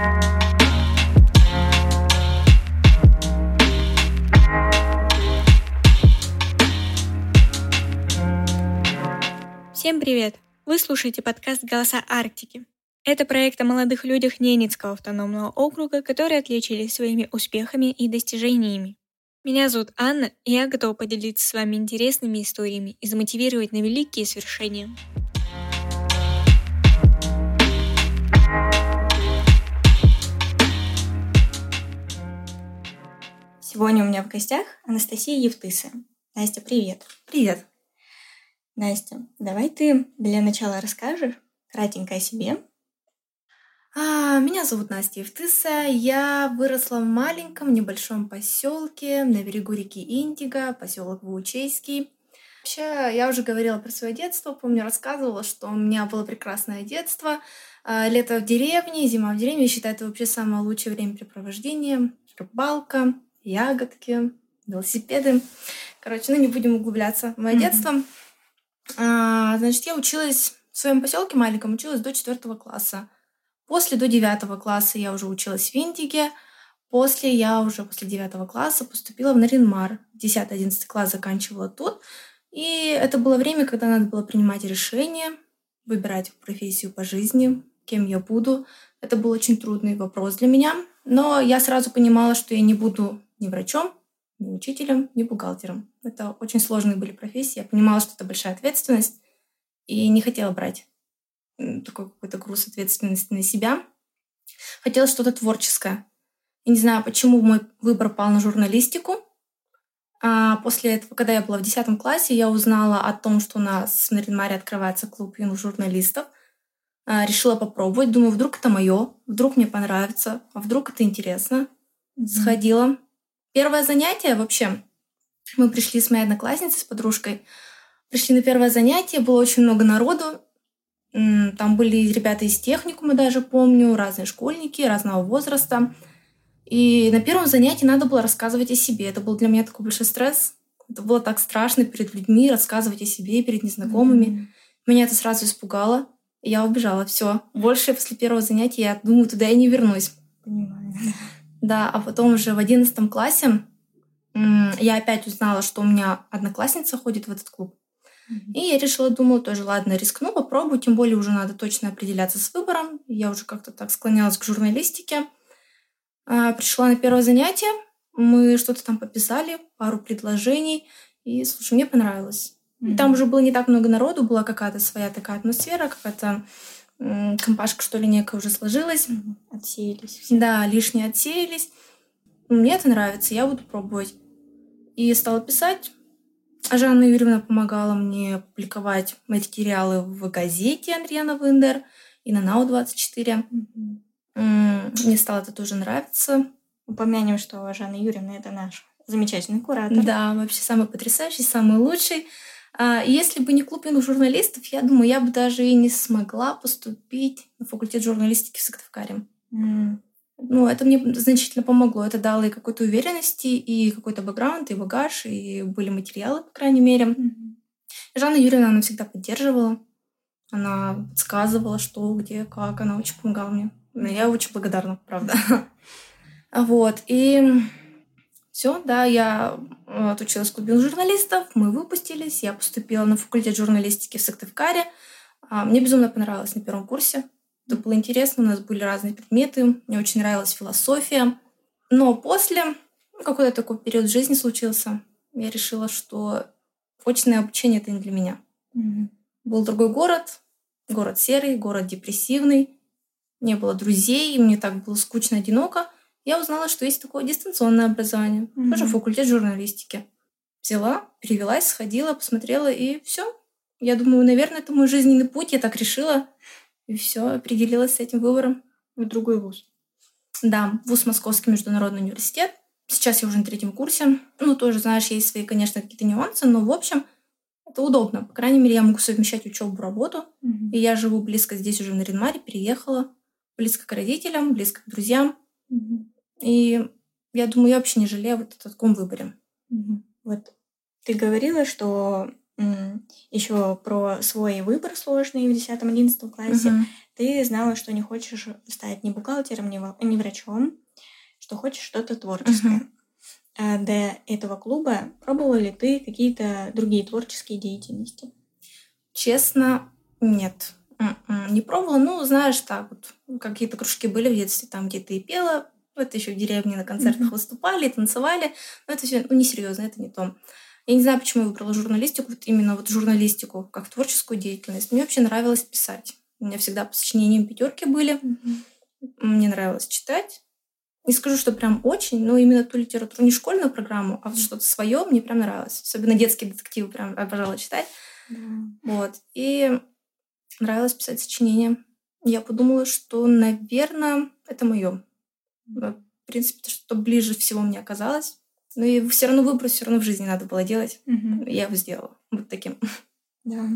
Всем привет! Вы слушаете подкаст «Голоса Арктики». Это проект о молодых людях Ненецкого автономного округа, которые отличились своими успехами и достижениями. Меня зовут Анна, и я готова поделиться с вами интересными историями и замотивировать на великие свершения. Сегодня у меня в гостях Анастасия Евтыса. Настя, привет. Привет. Настя, давай ты для начала расскажешь кратенько о себе. А, меня зовут Настя Евтыса. Я выросла в маленьком небольшом поселке на берегу реки Индиго, поселок Ваучейский. Вообще, я уже говорила про свое детство, помню, рассказывала, что у меня было прекрасное детство. А, лето в деревне, зима в деревне. Я считаю, это вообще самое лучшее времяпрепровождение. Рыбалка, ягодки, велосипеды. Короче, ну не будем углубляться в мое mm-hmm. детство. А, значит, я училась в своем поселке маленьком, училась до четвертого класса. После до девятого класса я уже училась в Винтиге. После я уже после девятого класса поступила в Наринмар. 10-11 класс заканчивала тут. И это было время, когда надо было принимать решение, выбирать профессию по жизни, кем я буду. Это был очень трудный вопрос для меня. Но я сразу понимала, что я не буду ни врачом, ни учителем, ни бухгалтером. Это очень сложные были профессии. Я понимала, что это большая ответственность, и не хотела брать такой какой-то груз ответственности на себя. Хотела что-то творческое. Я не знаю, почему мой выбор пал на журналистику. А после этого, когда я была в 10 классе, я узнала о том, что у нас в Наринмаре открывается клуб юных журналистов. А, решила попробовать. Думаю, вдруг это мое, вдруг мне понравится, а вдруг это интересно. Mm-hmm. Сходила, Первое занятие вообще, мы пришли с моей одноклассницей, с подружкой, пришли на первое занятие, было очень много народу, там были ребята из техникума даже, помню, разные школьники разного возраста. И на первом занятии надо было рассказывать о себе. Это был для меня такой большой стресс. Это было так страшно перед людьми рассказывать о себе, перед незнакомыми. Mm-hmm. Меня это сразу испугало. И я убежала. Все. Больше после первого занятия я думаю, туда я не вернусь. Понимаю. Да, а потом уже в одиннадцатом классе я опять узнала, что у меня одноклассница ходит в этот клуб. Mm-hmm. И я решила, думала, тоже, ладно, рискну, попробую, тем более уже надо точно определяться с выбором. Я уже как-то так склонялась к журналистике. А, пришла на первое занятие, мы что-то там пописали, пару предложений, и, слушай, мне понравилось. Mm-hmm. Там уже было не так много народу, была какая-то своя такая атмосфера, какая-то компашка, что ли, некая уже сложилась. Отсеялись. Да, лишние отсеялись. Мне это нравится, я буду пробовать. И стала писать. А Жанна Юрьевна помогала мне публиковать материалы в газете Андриана Виндер и на НАУ-24. Mm-hmm. Мне стало это тоже нравиться. Упомянем, что Жанна Юрьевна — это наш замечательный куратор. Да, вообще самый потрясающий, самый лучший. А, если бы не клуб юных журналистов, я думаю, я бы даже и не смогла поступить на факультет журналистики в Сыктывкаре. Mm. Ну, это мне значительно помогло. Это дало и какой-то уверенности, и какой-то бэкграунд, и багаж, и были материалы, по крайней мере. Mm-hmm. Жанна Юрьевна, она всегда поддерживала. Она подсказывала, что, где, как. Она очень помогала мне. Я очень благодарна, правда. Вот. И все, да, я э, отучилась в клубе журналистов, мы выпустились, я поступила на факультет журналистики в Сыктывкаре. А, мне безумно понравилось на первом курсе. Это было интересно, у нас были разные предметы, мне очень нравилась философия. Но после, ну, какой-то такой период жизни случился, я решила, что очное обучение это не для меня. Mm-hmm. Был другой город, город серый, город депрессивный, не было друзей, мне так было скучно, одиноко я узнала, что есть такое дистанционное образование, mm-hmm. тоже факультет журналистики. Взяла, перевелась, сходила, посмотрела, и все. Я думаю, наверное, это мой жизненный путь, я так решила. И все, определилась с этим выбором. В другой вуз. Да, вуз Московский международный университет. Сейчас я уже на третьем курсе. Ну, тоже, знаешь, есть свои, конечно, какие-то нюансы, но, в общем, это удобно. По крайней мере, я могу совмещать учебу, работу. Mm-hmm. И я живу близко здесь уже в Наринмаре, переехала. Близко к родителям, близко к друзьям. И я думаю, я вообще не жалею вот о таком выборе. Вот ты говорила, что еще про свой выбор сложный в 10-11 классе. Угу. Ты знала, что не хочешь стать ни бухгалтером, ни, ни врачом, что хочешь что-то творческое. Угу. А до этого клуба пробовала ли ты какие-то другие творческие деятельности? Честно, нет. М-м, не пробовала. Ну, знаешь, так вот, какие-то кружки были в детстве, там, где ты пела, это еще в деревне на концертах mm-hmm. выступали, танцевали. Но это все ну, несерьезно, это не то. Я не знаю, почему я выбрала журналистику, вот именно вот журналистику, как творческую деятельность. Мне вообще нравилось писать. У меня всегда по сочинениям пятерки были. Mm-hmm. Мне нравилось читать. Не скажу, что прям очень, но именно ту литературу, не школьную программу, а вот что-то свое мне прям нравилось. Особенно детские детективы прям обожала читать. Mm-hmm. Вот. И нравилось писать сочинения. Я подумала, что, наверное, это мое. В принципе, то, что ближе всего мне оказалось. Но и все равно выбор все равно в жизни надо было делать. Угу. Я его сделала вот таким. Да.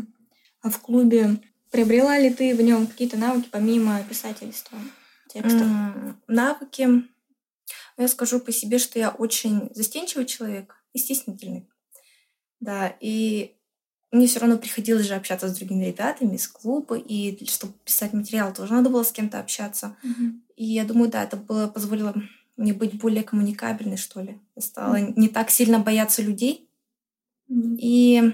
А в клубе приобрела ли ты в нем какие-то навыки помимо писательства текстов? М-м, навыки. Я скажу по себе, что я очень застенчивый человек и стеснительный. Да, и мне все равно приходилось же общаться с другими ребятами из клуба, и чтобы писать материал, тоже надо было с кем-то общаться. Mm-hmm. И я думаю, да, это было позволило мне быть более коммуникабельной, что ли. Я стала mm-hmm. не так сильно бояться людей. Mm-hmm. И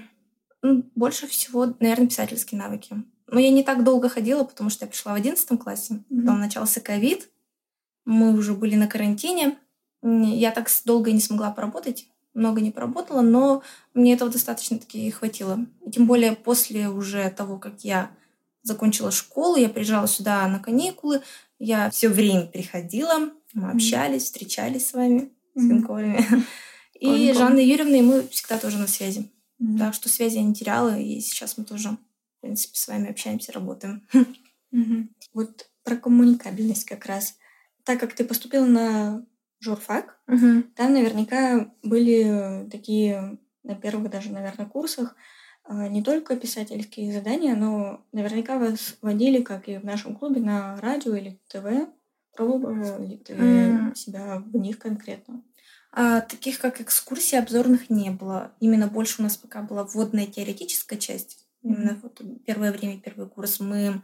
ну, больше всего, наверное, писательские навыки. Но я не так долго ходила, потому что я пришла в одиннадцатом классе. Mm-hmm. Потом начался ковид. Мы уже были на карантине. Я так долго не смогла поработать много не поработала, но мне этого достаточно таки хватило. И тем более после уже того, как я закончила школу, я приезжала сюда на каникулы, я все время приходила, мы общались, встречались с вами, с Винковыми. И Жанна Юрьевна, и мы всегда тоже на связи. Mm-hmm. Так что связи я не теряла, и сейчас мы тоже, в принципе, с вами общаемся, работаем. Mm-hmm. Вот про коммуникабельность как раз. Так как ты поступила на журфак. Угу. Там наверняка были такие на первых даже, наверное, курсах а, не только писательские задания, но наверняка вас водили, как и в нашем клубе, на радио или ТВ. Пробовала ли ты mm. себя в них конкретно? А, таких как экскурсии обзорных не было. Именно больше у нас пока была вводная теоретическая часть. Именно вот первое время, первый курс мы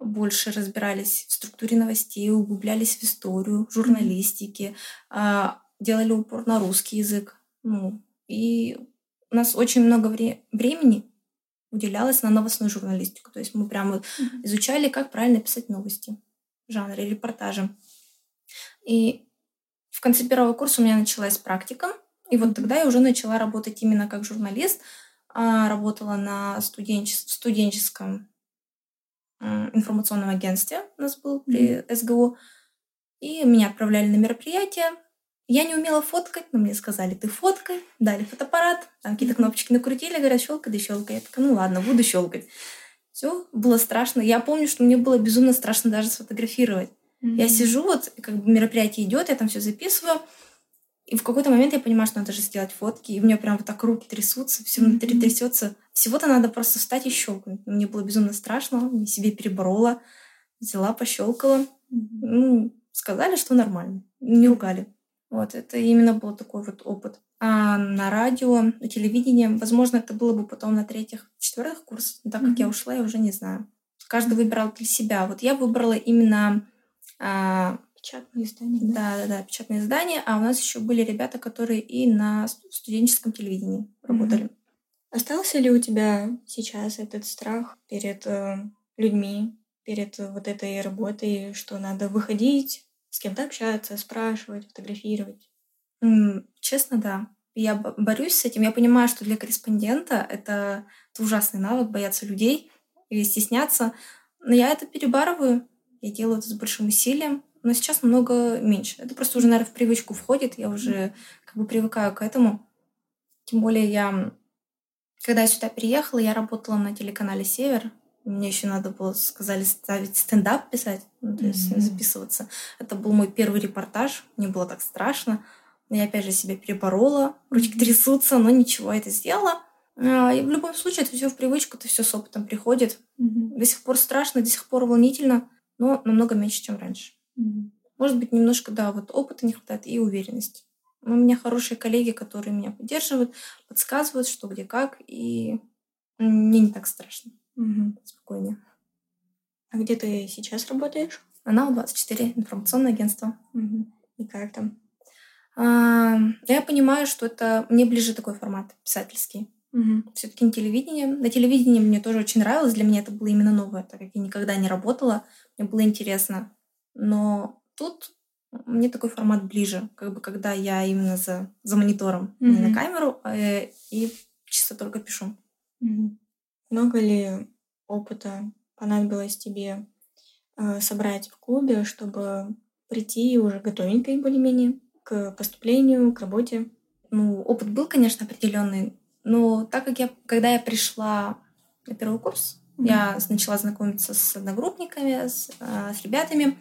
больше разбирались в структуре новостей, углублялись в историю, в журналистике, а, делали упор на русский язык. Ну, и у нас очень много вре- времени уделялось на новостную журналистику. То есть мы прямо mm-hmm. изучали, как правильно писать новости, жанры, репортажи. И в конце первого курса у меня началась практика. И вот тогда я уже начала работать именно как журналист. А, работала на студенчес- студенческом информационном агентстве у нас был при СГУ. И меня отправляли на мероприятие. Я не умела фоткать, но мне сказали, ты фоткай, дали фотоаппарат, там какие-то кнопочки накрутили, говорят, щелкай, да щелкай. Я такая, ну ладно, буду щелкать. Все, было страшно. Я помню, что мне было безумно страшно даже сфотографировать. Mm-hmm. Я сижу, вот, как бы мероприятие идет, я там все записываю. И в какой-то момент я понимаю, что надо же сделать фотки, и у меня прям вот так руки трясутся, все внутри mm-hmm. трясется. Всего-то надо просто встать и щелкнуть. Мне было безумно страшно, я себе переборола, взяла, пощелкала. Mm-hmm. Ну, сказали, что нормально, не ругали. Вот, это именно был такой вот опыт. А на радио, на телевидении, возможно, это было бы потом на третьих, четвертых курсах, так mm-hmm. как я ушла, я уже не знаю. Каждый выбирал для себя. Вот я выбрала именно а, Печатные издания. Да, да, да, печатные издания. А у нас еще были ребята, которые и на студенческом телевидении работали. Mm-hmm. Остался ли у тебя сейчас этот страх перед э, людьми, перед э, вот этой работой, что надо выходить, с кем-то общаться, спрашивать, фотографировать? Mm, честно, да. Я борюсь с этим. Я понимаю, что для корреспондента это, это ужасный навык бояться людей или стесняться. Но я это перебарываю. Я делаю это с большим усилием но сейчас намного меньше. Это просто уже, наверное, в привычку входит, я уже как бы привыкаю к этому. Тем более я, когда я сюда переехала, я работала на телеканале «Север», мне еще надо было, сказали, ставить стендап писать, ну, то есть mm-hmm. записываться. Это был мой первый репортаж, мне было так страшно. Но я опять же себя переборола, ручки трясутся, но ничего, это сделала. А, и в любом случае это все в привычку, это все с опытом приходит. Mm-hmm. До сих пор страшно, до сих пор волнительно, но намного меньше, чем раньше. Может быть, немножко, да, вот опыта не хватает и уверенности. У меня хорошие коллеги, которые меня поддерживают, подсказывают, что где как, и Мне не так страшно. Мгм. Спокойнее. А где ты сейчас работаешь? Она у 24, информационное агентство. Мгм. И как там? А, Я понимаю, что это мне ближе такой формат писательский. Мгм. Все-таки не телевидение. На телевидении мне тоже очень нравилось. Для меня это было именно новое, так как я никогда не работала. Мне было интересно. Но тут мне такой формат ближе. Как бы когда я именно за, за монитором, не Мгм. на камеру, э, и чисто только пишу. Мгм. Много ли опыта понадобилось тебе э, собрать в клубе, чтобы прийти уже готовенькой более-менее к поступлению, к работе? Ну, опыт был, конечно, определенный. Но так как я, когда я пришла на первый курс, я начала знакомиться с одногруппниками, с, а, с ребятами.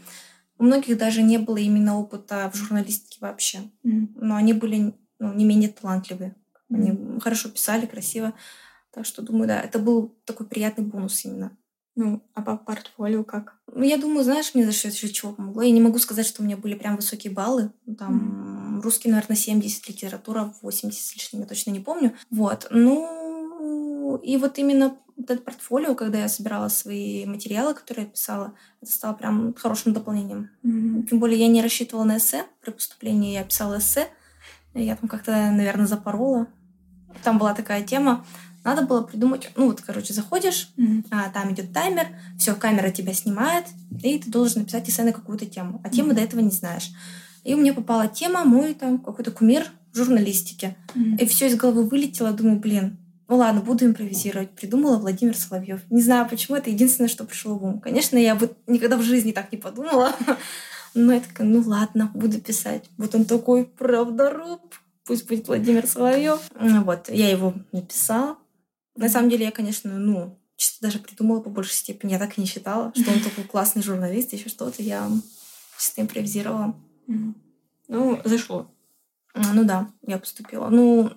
У многих даже не было именно опыта в журналистике вообще. Но они были ну, не менее талантливые. Они хорошо писали, красиво. Так что, думаю, да, это был такой приятный бонус именно. Ну, а по портфолио как? Ну, я думаю, знаешь, мне за счет еще чего помогло. Я не могу сказать, что у меня были прям высокие баллы. Там русский, наверное, 70, литература 80 с лишним, я точно не помню. Вот. Ну, и вот именно вот это портфолио, когда я собирала свои материалы, которые я писала, это стало прям хорошим дополнением. Мгм. Тем более я не рассчитывала на эссе. При поступлении я писала эссе. Я там как-то, наверное, запорола. Там была такая тема. Надо было придумать... Ну, вот, короче, заходишь, Мгм. а, там идет таймер, все, камера тебя снимает, и ты должен написать эссе на какую-то тему. А темы Мгм. до этого не знаешь. И у меня попала тема мой там какой-то кумир в журналистике. Мгм. И все из головы вылетело. Думаю, блин, ну ладно, буду импровизировать. Придумала Владимир Соловьев. Не знаю, почему это единственное, что пришло в ум. Конечно, я бы никогда в жизни так не подумала. Но я такая, ну ладно, буду писать. Вот он такой правдоруб. Пусть будет Владимир Соловьев. Ну Вот, я его написала. На самом деле, я, конечно, ну, чисто даже придумала по большей степени. Я так и не считала, что он такой классный журналист, еще что-то. Я чисто импровизировала. Ну, зашло. Ну да, я поступила. Ну,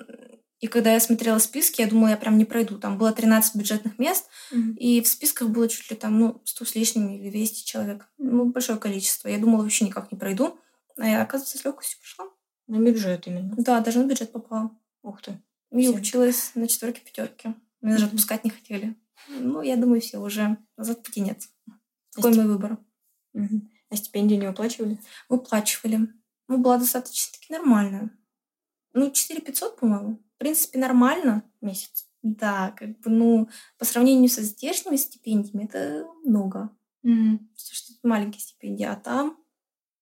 и когда я смотрела списки, я думала, я прям не пройду. Там было 13 бюджетных мест, Мгм. и в списках было чуть ли там, ну, 100 с лишним или 200 человек. Ну, большое количество. Я думала, вообще никак не пройду. А я, оказывается, с легкостью прошла. На бюджет именно. Да, даже на бюджет попала. Ух ты. И Всё. училась на четверке пятерке. Меня даже Мгм. отпускать не хотели. Ну, я думаю, все, уже назад пути нет. Такой Есть- мой выбор. Мгм. А стипендию не выплачивали? Выплачивали. Ну, была достаточно-таки нормальная. Ну, 4 500, по-моему. В принципе, нормально. Месяц. Да, как бы, ну, по сравнению со здешними стипендиями, это много. Потому что это маленькие стипендии, а там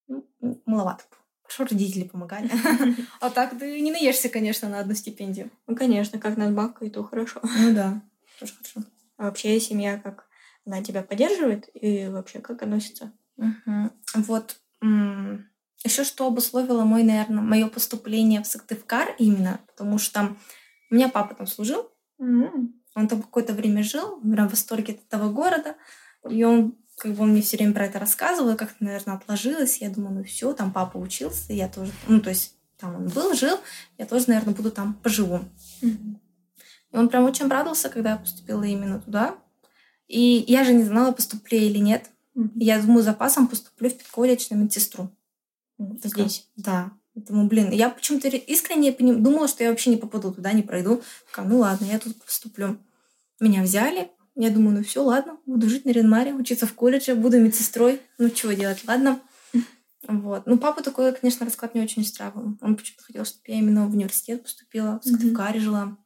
ну, маловато. Хорошо родители помогали. А так ты не наешься, конечно, на одну стипендию. Ну, конечно, как надбавка, и то хорошо. Ну да, тоже хорошо. А вообще семья как? Она тебя поддерживает и вообще как относится? Вот. Еще что обусловило мой, наверное, мое поступление в Сыктывкар именно, потому что у меня папа там служил, он там какое-то время жил, прям в восторге от этого города. И он, как бы он мне все время про это рассказывал, как-то, наверное, отложилось. Я думаю, ну все, там папа учился, я тоже, ну, то есть там он был, жил, я тоже, наверное, буду там поживу. Мгм. И он прям очень обрадовался, когда я поступила именно туда. И я же не знала, поступлю или нет. Мгм. Я думаю, запасом поступлю в педколледж на медсестру. Такая, Здесь. Да. Думаю, блин, я почему-то ре- искренне думала, что я вообще не попаду туда, не пройду. Такая, ну ладно, я тут поступлю. Меня взяли. Я думаю, ну все, ладно, буду жить на Ренмаре, учиться в колледже, буду медсестрой. Ну чего делать, ладно. Вот. Ну, папа такой, конечно, расклад не очень устраивал. Он почему-то хотел, чтобы я именно в университет поступила, в. Сыктывкаре жила.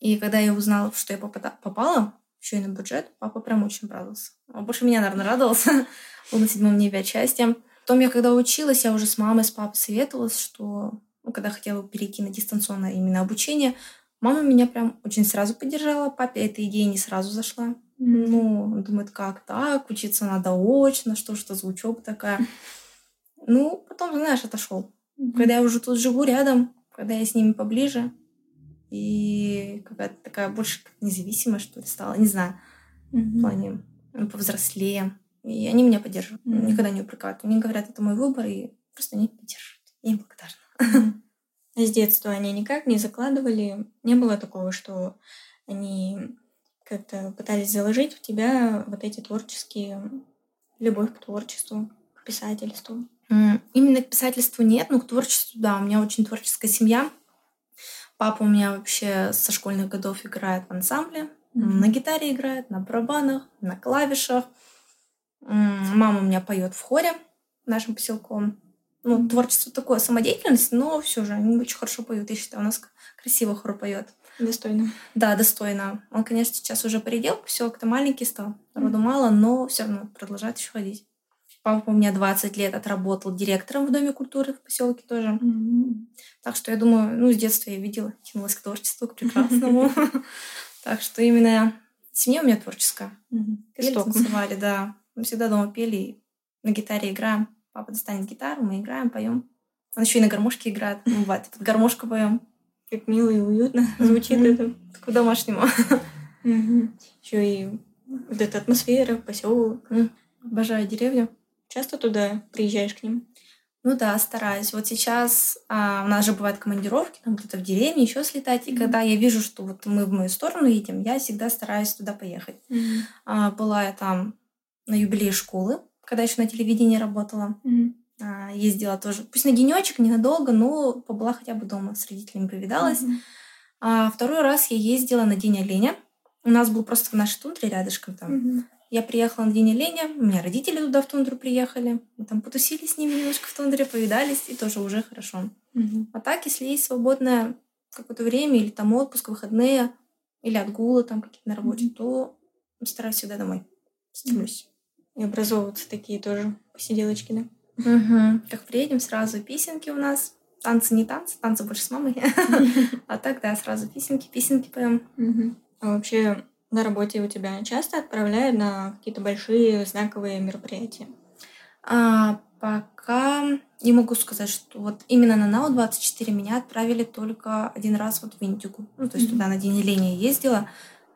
И когда я узнала, что я попала, еще и на бюджет, папа прям очень обрадовался. А больше меня, наверное, радовался. Был на седьмом небе от счастья. Потом я, когда училась, я уже с мамой, с папой советовалась, что, ну, когда хотела перейти на дистанционное именно обучение, мама меня прям очень сразу поддержала, папе эта идея не сразу зашла. Ну, он думает, как так, учиться надо очно, что что за учеба такая. Ну, потом, знаешь, отошел. Когда я уже тут живу рядом, когда я с ними поближе, и какая-то такая больше независимая, что ли, стала, не знаю, в Мгм. плане повзрослее. И они меня поддерживают, Мгм. никогда не упрекают. Они говорят, это мой выбор, и просто они поддерживают. Я им благодарна. С детства они никак не закладывали? Не было такого, что они как-то пытались заложить в тебя вот эти творческие... Любовь к творчеству, к писательству? Именно к писательству нет, но к творчеству, да. У меня очень творческая семья. Папа у меня вообще со школьных годов играет в ансамбле. Mm-hmm. На гитаре играет, на барабанах, на клавишах. Мама у меня поет в хоре нашим поселком. Ну, творчество такое, самодеятельность, но все же они очень хорошо поют. Я считаю, у нас красиво хор поет. Достойно. Да, достойно. Он, конечно, сейчас уже поредел, поселок-то маленький стал, народу mm-hmm. мало, но все равно продолжает еще ходить. Папа у меня 20 лет отработал директором в Доме культуры в поселке тоже. Mm-hmm. Так что я думаю, ну, с детства я видела, тянулась к творчеству, к прекрасному. Так что именно семья у меня творческая. Пели, танцевали, да. Мы всегда дома пели, на гитаре играем. Папа достанет гитару, мы играем, поем. Он еще и на гармошке играет. Мы бывает, под гармошку поем. Как мило и уютно звучит это. К домашнему. Еще и вот эта атмосфера, поселок. Обожаю деревню. Часто туда приезжаешь к ним? Ну да, стараюсь. Вот сейчас а, у нас же бывают командировки, там кто-то в деревне еще слетать. И mm-hmm. когда я вижу, что вот мы в мою сторону едем, я всегда стараюсь туда поехать. Mm-hmm. А, была я там на юбилее школы, когда еще на телевидении работала. Mm-hmm. А, ездила тоже, пусть на денечек, ненадолго, но побыла хотя бы дома, с родителями повидалась. Mm-hmm. А, второй раз я ездила на День оленя. У нас был просто в нашей тундре рядышком там. Mm-hmm. Я приехала на день оленя, у меня родители туда в тундру приехали. Мы там потусили с ними немножко в тундре, повидались, и тоже уже хорошо. Угу. А так, если есть свободное какое-то время, или там отпуск, выходные, или отгулы там какие-то на работе, угу. то стараюсь всегда домой. Стремлюсь. И образовываются такие тоже посиделочки, да? Угу. Как приедем, сразу песенки у нас. Танцы не танцы, танцы больше с мамой. А так, да, сразу песенки, песенки поем. А вообще на работе у тебя часто отправляют на какие-то большие знаковые мероприятия? А, пока не могу сказать, что вот именно на НАУ-24 меня отправили только один раз вот в Индигу. Ну, то есть mm-hmm. туда на день линии ездила.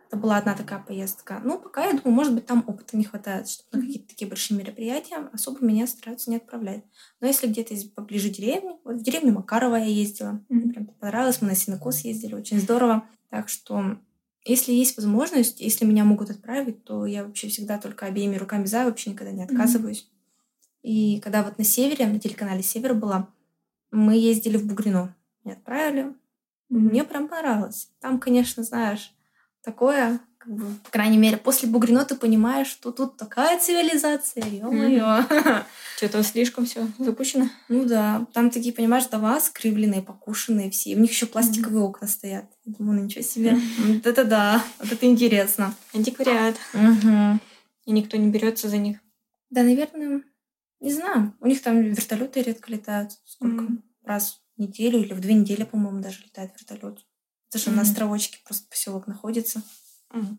Это была одна такая поездка. Ну, пока, я думаю, может быть, там опыта не хватает, чтобы mm-hmm. на какие-то такие большие мероприятия особо меня стараются не отправлять. Но если где-то поближе деревни, вот в деревню Макарова я ездила, mm-hmm. мне прям понравилось, мы на Синокос ездили, очень здорово. Так что если есть возможность, если меня могут отправить, то я вообще всегда только обеими руками за, вообще никогда не отказываюсь. Mm-hmm. И когда вот на севере, на телеканале Север была, мы ездили в Бугрино. Меня отправили. Mm-hmm. Мне прям понравилось. Там, конечно, знаешь, такое, как бы, по крайней мере, после Бугрино ты понимаешь, что тут такая цивилизация, ё-моё. Что-то слишком все запущено. Ну да, там такие, понимаешь, дома скривленные, покушенные все. У них еще пластиковые окна стоят. Я думаю, ну ничего себе. Вот это да, вот это интересно. Антиквариат. И никто не берется за них. Да, наверное, не знаю. У них там вертолеты редко летают. Сколько? Раз в неделю или в две недели, по-моему, даже летает вертолет. Это же mm-hmm. на островочке просто поселок находится. Mm-hmm.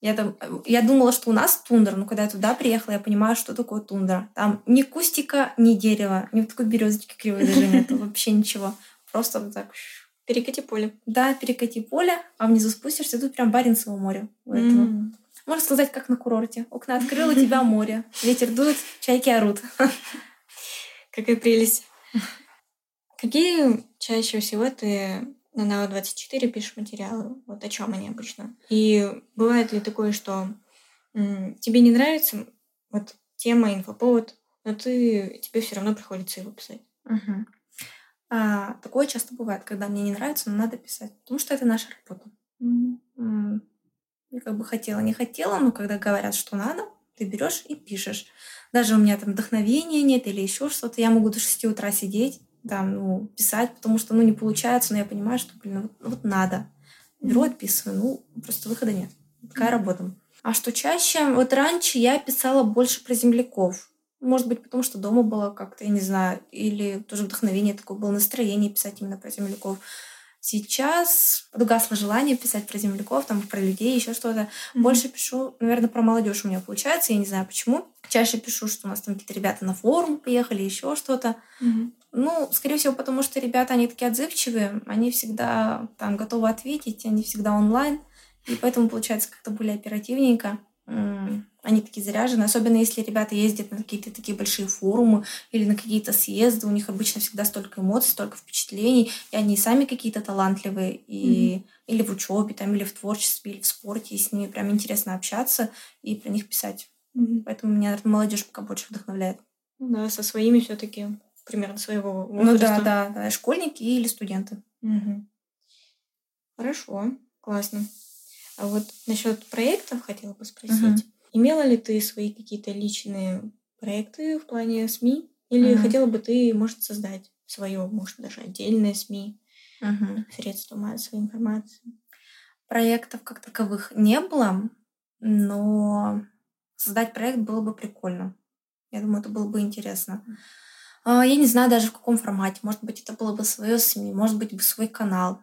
Я, там, я думала, что у нас тундра, но когда я туда приехала, я понимаю, что такое тундра. Там ни кустика, ни дерева, ни такой березочки кривой даже нет, вообще ничего. Просто вот так. Перекати поле. Да, перекати поле, а внизу спустишься, тут прям Баренцево море. Можно сказать, как на курорте. Окна открыл, у тебя море. Ветер дует, чайки орут. Какая прелесть. Какие чаще всего ты на НАО-24 пишешь материалы, вот о чем они обычно. И бывает ли такое, что м, тебе не нравится вот тема, инфоповод, но ты, тебе все равно приходится его писать. Угу. А, такое часто бывает, когда мне не нравится, но надо писать, потому что это наша работа. Угу. Я как бы хотела, не хотела, но когда говорят, что надо, ты берешь и пишешь. Даже у меня там вдохновения нет или еще что-то, я могу до 6 утра сидеть там, ну, писать, потому что, ну, не получается, но я понимаю, что, блин, вот, вот надо. Беру, отписываю, ну, просто выхода нет. Такая работа. А что чаще? Вот раньше я писала больше про земляков. Может быть, потому что дома было как-то, я не знаю, или тоже вдохновение такое было, настроение писать именно про земляков. Сейчас подугасло желание писать про земляков, там, про людей, еще что-то. Mm-hmm. Больше пишу, наверное, про молодежь у меня получается, я не знаю почему. Чаще пишу, что у нас там какие-то ребята на форум приехали, еще что-то. Mm-hmm. Ну, скорее всего, потому что ребята, они такие отзывчивые, они всегда там готовы ответить, они всегда онлайн, и поэтому получается как-то более оперативненько. Они такие заряжены, особенно если ребята ездят на какие-то такие большие форумы или на какие-то съезды, у них обычно всегда столько эмоций, столько впечатлений, и они сами какие-то талантливые, и mm-hmm. или в учебе, там, или в творчестве, или в спорте, и с ними прям интересно общаться и про них писать. Mm-hmm. Поэтому меня, наверное, молодежь пока больше вдохновляет. Да, со своими все-таки примерно своего возраста. Ну да, да, да, школьники или студенты. Угу. Хорошо, классно. А вот насчет проектов хотела бы спросить. Угу. Имела ли ты свои какие-то личные проекты в плане СМИ? Или угу. хотела бы ты, может, создать свое, может, даже отдельное СМИ, угу. средства массовой информации? Проектов как таковых не было, но создать проект было бы прикольно. Я думаю, это было бы интересно. А, я не знаю даже в каком формате. Может быть, это было бы свое СМИ, может быть, бы свой канал.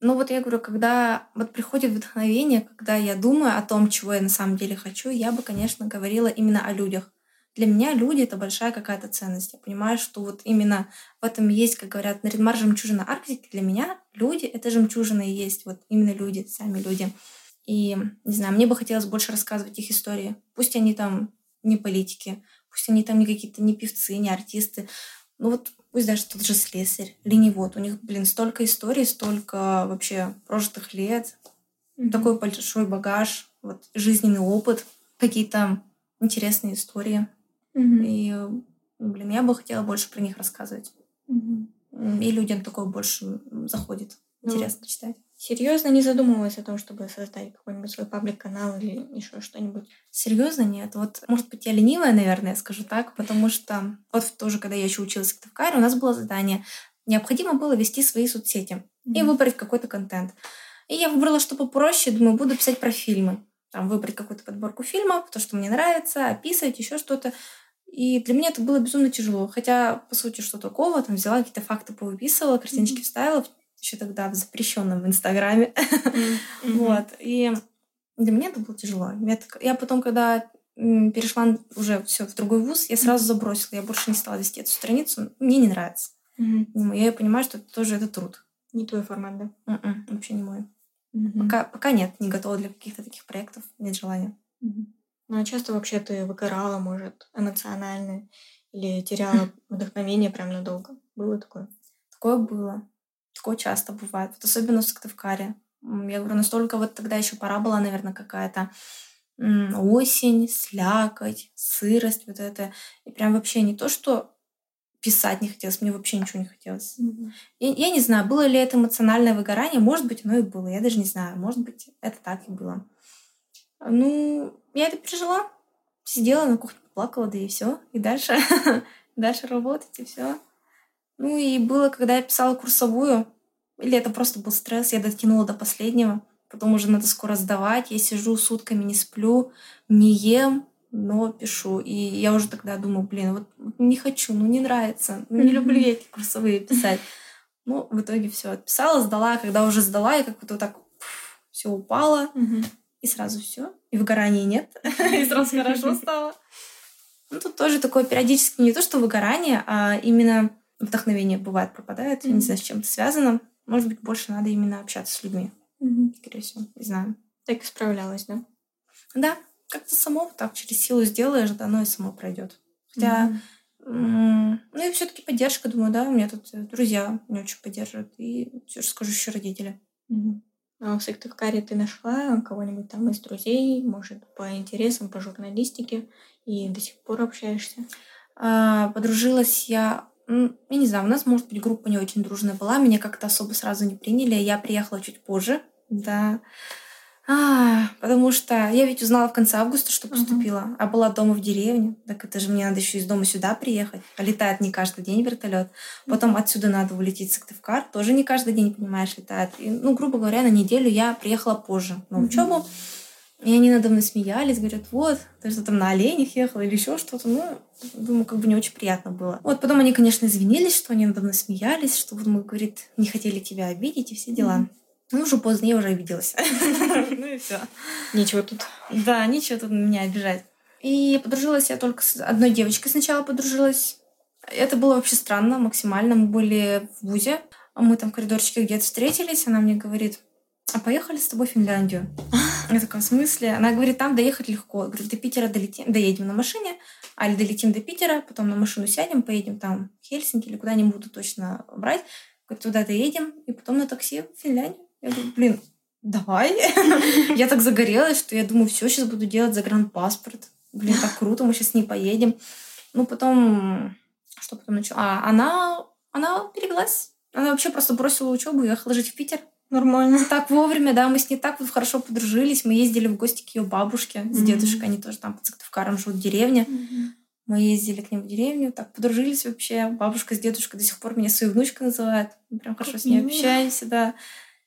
Но вот я говорю, когда вот приходит вдохновение, когда я думаю о том, чего я на самом деле хочу, я бы, конечно, говорила именно о людях. Для меня люди — это большая какая-то ценность. Я понимаю, что вот именно в этом есть, как говорят, Наридмар — жемчужина Арктики. Для меня люди — это жемчужина и есть вот именно люди, сами люди. И, не знаю, мне бы хотелось больше рассказывать их истории. Пусть они там не политики, пусть они там не какие-то не певцы, не артисты. Ну вот пусть даже тот же слесарь, ленивод. У них, блин, столько историй, столько вообще прожитых лет, mm-hmm. такой большой багаж, вот жизненный опыт, какие-то интересные истории. Mm-hmm. И, блин, я бы хотела больше про них рассказывать. Mm-hmm. И людям такое больше заходит. Ну, Интересно ну, читать. Серьезно не задумывалась о том, чтобы создать какой-нибудь свой паблик-канал или еще что-нибудь? Серьезно нет. Вот, может быть, я ленивая, наверное, скажу так, потому что вот тоже, когда я еще училась в Ктавкаре, у нас было задание. Необходимо было вести свои соцсети mm-hmm. и выбрать какой-то контент. И я выбрала, что попроще, думаю, буду писать про фильмы. Там выбрать какую-то подборку фильмов, то, что мне нравится, описывать, еще что-то. И для меня это было безумно тяжело. Хотя, по сути, что такого, там взяла какие-то факты, повыписывала, картиночки mm-hmm. вставила, еще тогда в запрещенном в Инстаграме. Вот. И для меня это было тяжело. Я потом, когда перешла уже все в другой вуз, я сразу забросила. Я больше не стала вести эту страницу. Мне не нравится. Я понимаю, что это тоже это труд. Не твой формат, да? М-м, вообще не мой. Пока, пока нет, не готова для каких-то таких проектов, нет желания. Ну, а часто вообще ты выгорала, может, эмоционально или теряла вдохновение прям надолго? Было такое? Такое было. Такое часто бывает. Вот особенно в Сыктывкаре. Я говорю, настолько вот тогда еще пора была, наверное, какая-то осень, слякоть, сырость вот это. И прям вообще не то, что писать не хотелось, мне вообще ничего не хотелось. Mm-hmm. Я, я не знаю, было ли это эмоциональное выгорание, может быть, оно и было, я даже не знаю, может быть, это так и было. Ну, я это пережила, сидела на кухне, плакала, да и все, и дальше, дальше работать, и все. Ну и было, когда я писала курсовую, или это просто был стресс, я дотянула до последнего, потом уже надо скоро сдавать, я сижу сутками, не сплю, не ем, но пишу. И я уже тогда думаю, блин, вот не хочу, ну не нравится, ну не люблю я эти курсовые писать. Ну, в итоге все отписала, сдала, когда уже сдала, и как то так все упало, и сразу все, и выгорания нет, и сразу хорошо стало. Ну, тут тоже такое периодически не то, что выгорание, а именно вдохновение бывает пропадает. Я не знаю, с чем это связано. Может быть, больше надо именно общаться с людьми. Mm-hmm. Скорее всего, не знаю. Так и справлялась, да? Да, как-то само так через силу сделаешь, да оно и само пройдет. Хотя, mm-hmm. ну и все-таки поддержка, думаю, да, у меня тут друзья меня очень поддерживают, и все же скажу еще родители. Mm-hmm. А в Сыктывкаре ты нашла кого-нибудь там из друзей, может, по интересам, по журналистике, и до сих пор общаешься? А, подружилась я я не знаю, у нас, может быть, группа не очень дружная была, меня как-то особо сразу не приняли, я приехала чуть позже, да, а, потому что я ведь узнала в конце августа, что поступила, uh-huh. а была дома в деревне. Так это же мне надо еще из дома сюда приехать. А летает не каждый день вертолет. Потом uh-huh. отсюда надо улететь в Сыктывкар. Тоже не каждый день, понимаешь, летает. И, ну, грубо говоря, на неделю я приехала позже на учебу. Uh-huh. И они надо мной смеялись, говорят, вот, ты что там на оленях ехала или еще что-то. Ну, думаю, как бы не очень приятно было. Вот, потом они, конечно, извинились, что они надо мной смеялись, что вот мы, говорит, не хотели тебя обидеть и все дела. Mm-hmm. Ну, уже поздно, я уже обиделась. Ну и все. Ничего тут. Да, ничего тут меня обижать. И подружилась я только с одной девочкой сначала подружилась. Это было вообще странно максимально. Мы были в ВУЗе, мы там в коридорчике где-то встретились, она мне говорит, а поехали с тобой в Финляндию. Я такая, в смысле? Она говорит, там доехать легко. Я говорю, до Питера долетим, доедем на машине, а или долетим до Питера, потом на машину сядем, поедем там в Хельсинки или куда не буду точно брать. Говорит, туда доедем, и потом на такси в Финляндию. Я говорю, блин, давай. Я так загорелась, что я думаю, все, сейчас буду делать загранпаспорт. Блин, так круто, мы сейчас с ней поедем. Ну, потом, что потом начала? А, она, она перевелась. Она вообще просто бросила учебу и уехала жить в Питер. Нормально. Так вовремя, да, мы с ней так вот хорошо подружились. Мы ездили в гости к ее бабушке с Мгм. дедушкой. Они тоже там под Сыктывкаром живут в деревне. Мы ездили к ним в деревню, так подружились вообще. Бабушка с дедушкой до сих пор меня своей внучкой называют. Мы прям хорошо Как с ней общаемся, да.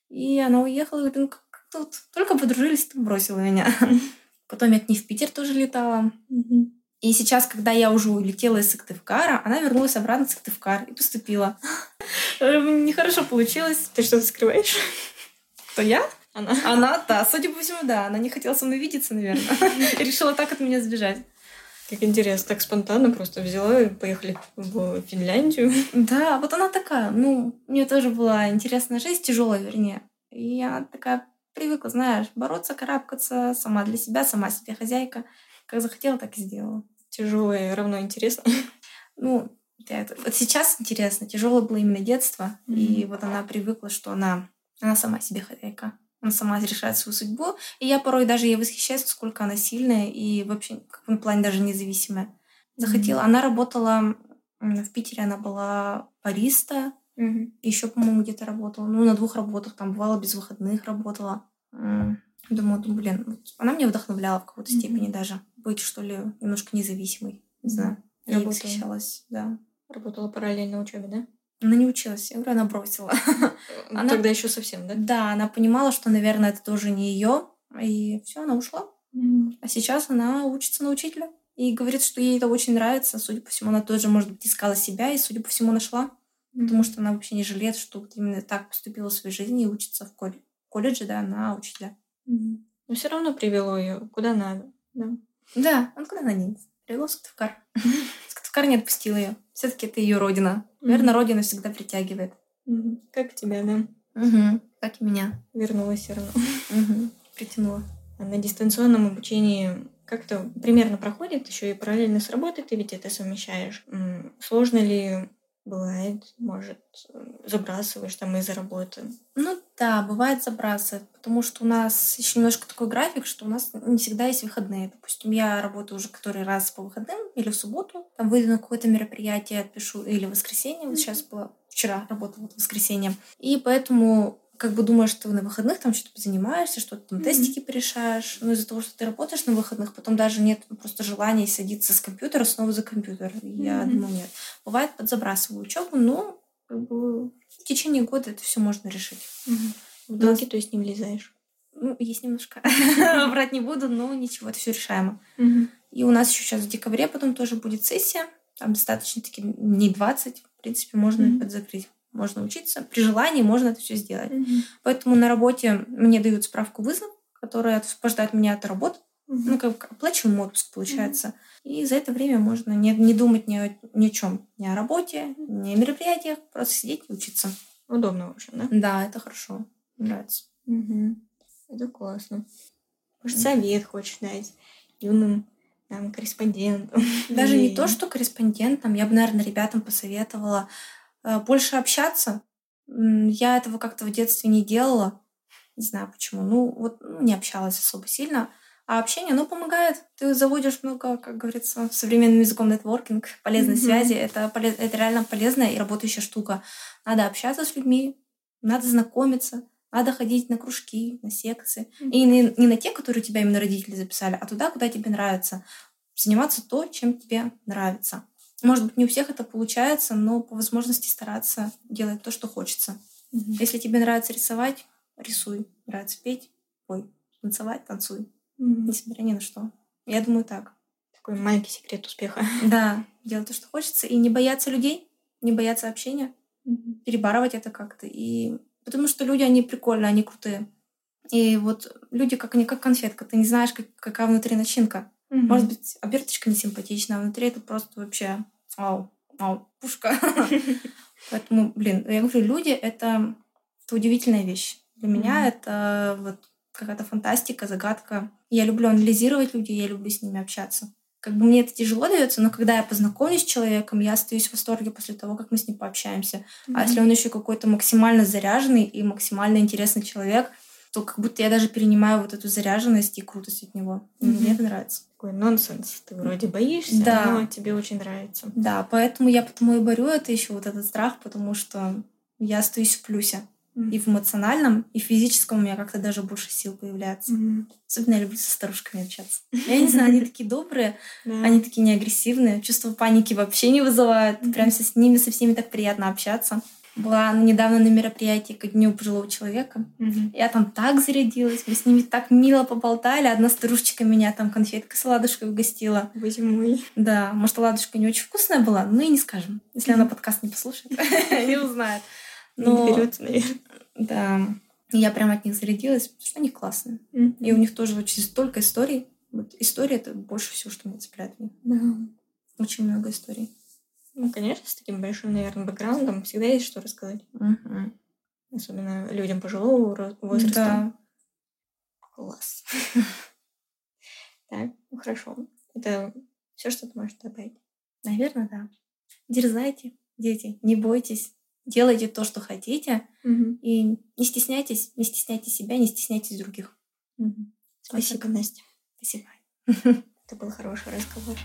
И она уехала, говорит, ну как тут? Только подружились, ты бросила меня. Потом я к ней в Питер тоже летала. Мгм. И сейчас, когда я уже улетела из Сыктывкара, она вернулась обратно в Сыктывкар и поступила. Э, Нехорошо получилось. Ты что-то скрываешь? Кто я? Она. Она, да, судя по всему, да. Она не хотела со мной видеться, наверное. Решила так от меня сбежать. Как интересно, так спонтанно просто взяла и поехали в Финляндию. Да, вот она такая. Ну, у нее тоже была интересная жизнь, тяжелая, вернее. И она такая привыкла, знаешь, бороться, карабкаться сама для себя, сама себе хозяйка. Как захотела, так и сделала. Тяжелое равно интересно. Ну, вот сейчас интересно, тяжелое было именно детство. И Мгм. вот она привыкла, что она, она сама себе хозяйка. Она сама решает свою судьбу. И я порой даже ей восхищаюсь, насколько она сильная и вообще в каком плане даже независимая. Захотела. Она работала в Питере, она была бариста. Мгм. Еще, по-моему, где-то работала. Ну, на двух работах. Там бывало без выходных работала. М, Думаю, ну, блин, вот она меня вдохновляла в какой-то Мгм. степени даже. Быть, что ли, немножко независимой. Не знаю. Я Работала. восхищалась, да. Работала параллельно учебе, да? Она не училась. Я говорю, она бросила. Она- Тогда еще совсем, да? Да, она понимала, что, наверное, это тоже не ее. И все, она ушла. А сейчас она учится на учителя. И говорит, что ей это очень нравится. Судя по всему, она тоже, может быть, искала себя и, судя по всему, нашла. Потому что она вообще не жалеет, что вот именно так поступила в своей жизни и учится в колледже, колледже да, на учителя. Мгм. Но все равно привело ее куда надо. Да. Да, он куда она денется? Привела в Сыктывкар. Сыктывкар не отпустил ее. Все-таки это ее родина. Наверное, Мгм. родина всегда притягивает. Мгм. Как тебя, да? Угу. Так и меня. Вернулась все равно. Угу. Притянула. А на дистанционном обучении как-то примерно проходит еще и параллельно с работой, ты ведь это совмещаешь. Сложно ли бывает, может, забрасываешь там из-за работы? Ну да, бывает забрасывает, потому что у нас еще немножко такой график, что у нас не всегда есть выходные. Допустим, я работаю уже который раз по выходным или в субботу, там выйду на какое-то мероприятие, отпишу, или в воскресенье, вот сейчас было, вчера работала вот в воскресенье. И поэтому как бы думаешь, что на выходных там что-то занимаешься, что-то там Мгм. тестики порешаешь. Но из-за того, что ты работаешь на выходных, потом даже нет просто желания садиться с компьютера снова за компьютер. И Я думаю, нет. Бывает, подзабрасываю учебу, но как бы в течение года это все можно решить. В долги, то есть, не влезаешь? Ну, есть немножко. Врать не буду, но ничего, это все решаемо. И у нас еще сейчас в декабре потом тоже будет сессия. Там достаточно таки дней 20. В принципе, можно подзакрыть. Можно учиться. При желании можно это все сделать. Мгм. Поэтому на работе мне дают справку вызов, которая освобождает меня от работы. Мгм. Ну, как оплачиваемый отпуск получается. И за это время можно не, не думать ни о, ни о чем. Ни о работе, ни о мероприятиях. Просто сидеть и учиться. Удобно, в общем, да? Да, это хорошо. Нравится. Мгм. Это классно. Может, совет хочешь дать юным там, корреспондентам? Даже не то, что корреспондентам, я бы, наверное, ребятам посоветовала больше общаться. Я этого как-то в детстве не делала. Не знаю почему. Ну, вот ну, не общалась особо сильно. А общение, оно помогает. Ты заводишь много, как говорится, современным языком нетворкинг, полезной Мгм. связи. Это, это реально полезная и работающая штука. Надо общаться с людьми, надо знакомиться, надо ходить на кружки, на секции. Мгм. И не, не на те, которые тебя именно родители записали, а туда, куда тебе нравится. Заниматься то, чем тебе нравится. Может быть, не у всех это получается, но по возможности стараться делать то, что хочется. Мгм. Если тебе нравится рисовать, рисуй. Нравится петь, пой. Танцевать, танцуй. Мгм. Несмотря ни на что. Я думаю так. Такой маленький секрет успеха. Да, делать то, что хочется. И не бояться людей, не бояться общения. Мгм. перебарывать это как-то. И потому что люди, они прикольные, они крутые. И вот люди, как они, как конфетка. Ты не знаешь, как, какая внутри начинка. Мгм. Может быть, оберточка не симпатичная, а внутри это просто вообще вау, вау, пушка. Поэтому, блин, я говорю, люди — это, удивительная вещь. Для меня это вот какая-то фантастика, загадка. Я люблю анализировать людей, я люблю с ними общаться. Как бы мне это тяжело дается, но когда я познакомлюсь с человеком, я остаюсь в восторге после того, как мы с ним пообщаемся. А если он еще какой-то максимально заряженный и максимально интересный человек, то как будто я даже перенимаю вот эту заряженность и крутость от него. И Мне это нравится. Такой нонсенс. Ты вроде боишься, Да. но тебе очень нравится. Да, поэтому я потому и борю это еще вот этот страх, потому что я остаюсь в плюсе. И в эмоциональном, и в физическом у меня как-то даже больше сил появляется. Мгм. Особенно я люблю со старушками общаться. Я не знаю, они такие добрые, они такие не агрессивные, чувство паники вообще не вызывают. Прям с ними, со всеми так приятно общаться. Была недавно на мероприятии к Дню пожилого человека. Мгм. Я там так зарядилась, мы с ними так мило поболтали. Одна старушечка меня там конфеткой с ладушкой угостила. Боже мой. Да, может, ладушка не очень вкусная была, но и не скажем. Если она подкаст не послушает, не узнает. Но, наверное. да, я прям от них зарядилась, потому что они классные. И у них тоже очень столько историй. Вот история — это больше всего, что меня цепляет. Да. Очень много историй. Ну, конечно, с таким большим, наверное, бэкграундом всегда есть что рассказать. Мгм. Особенно людям пожилого возраста. Да. Класс. Так, ну хорошо. Это все, что ты можешь добавить. Наверное, да. Дерзайте, дети, не бойтесь. Делайте то, что хотите. И не стесняйтесь, не стесняйте себя, не стесняйтесь других. Спасибо. Настя. Спасибо. Это был хороший разговор.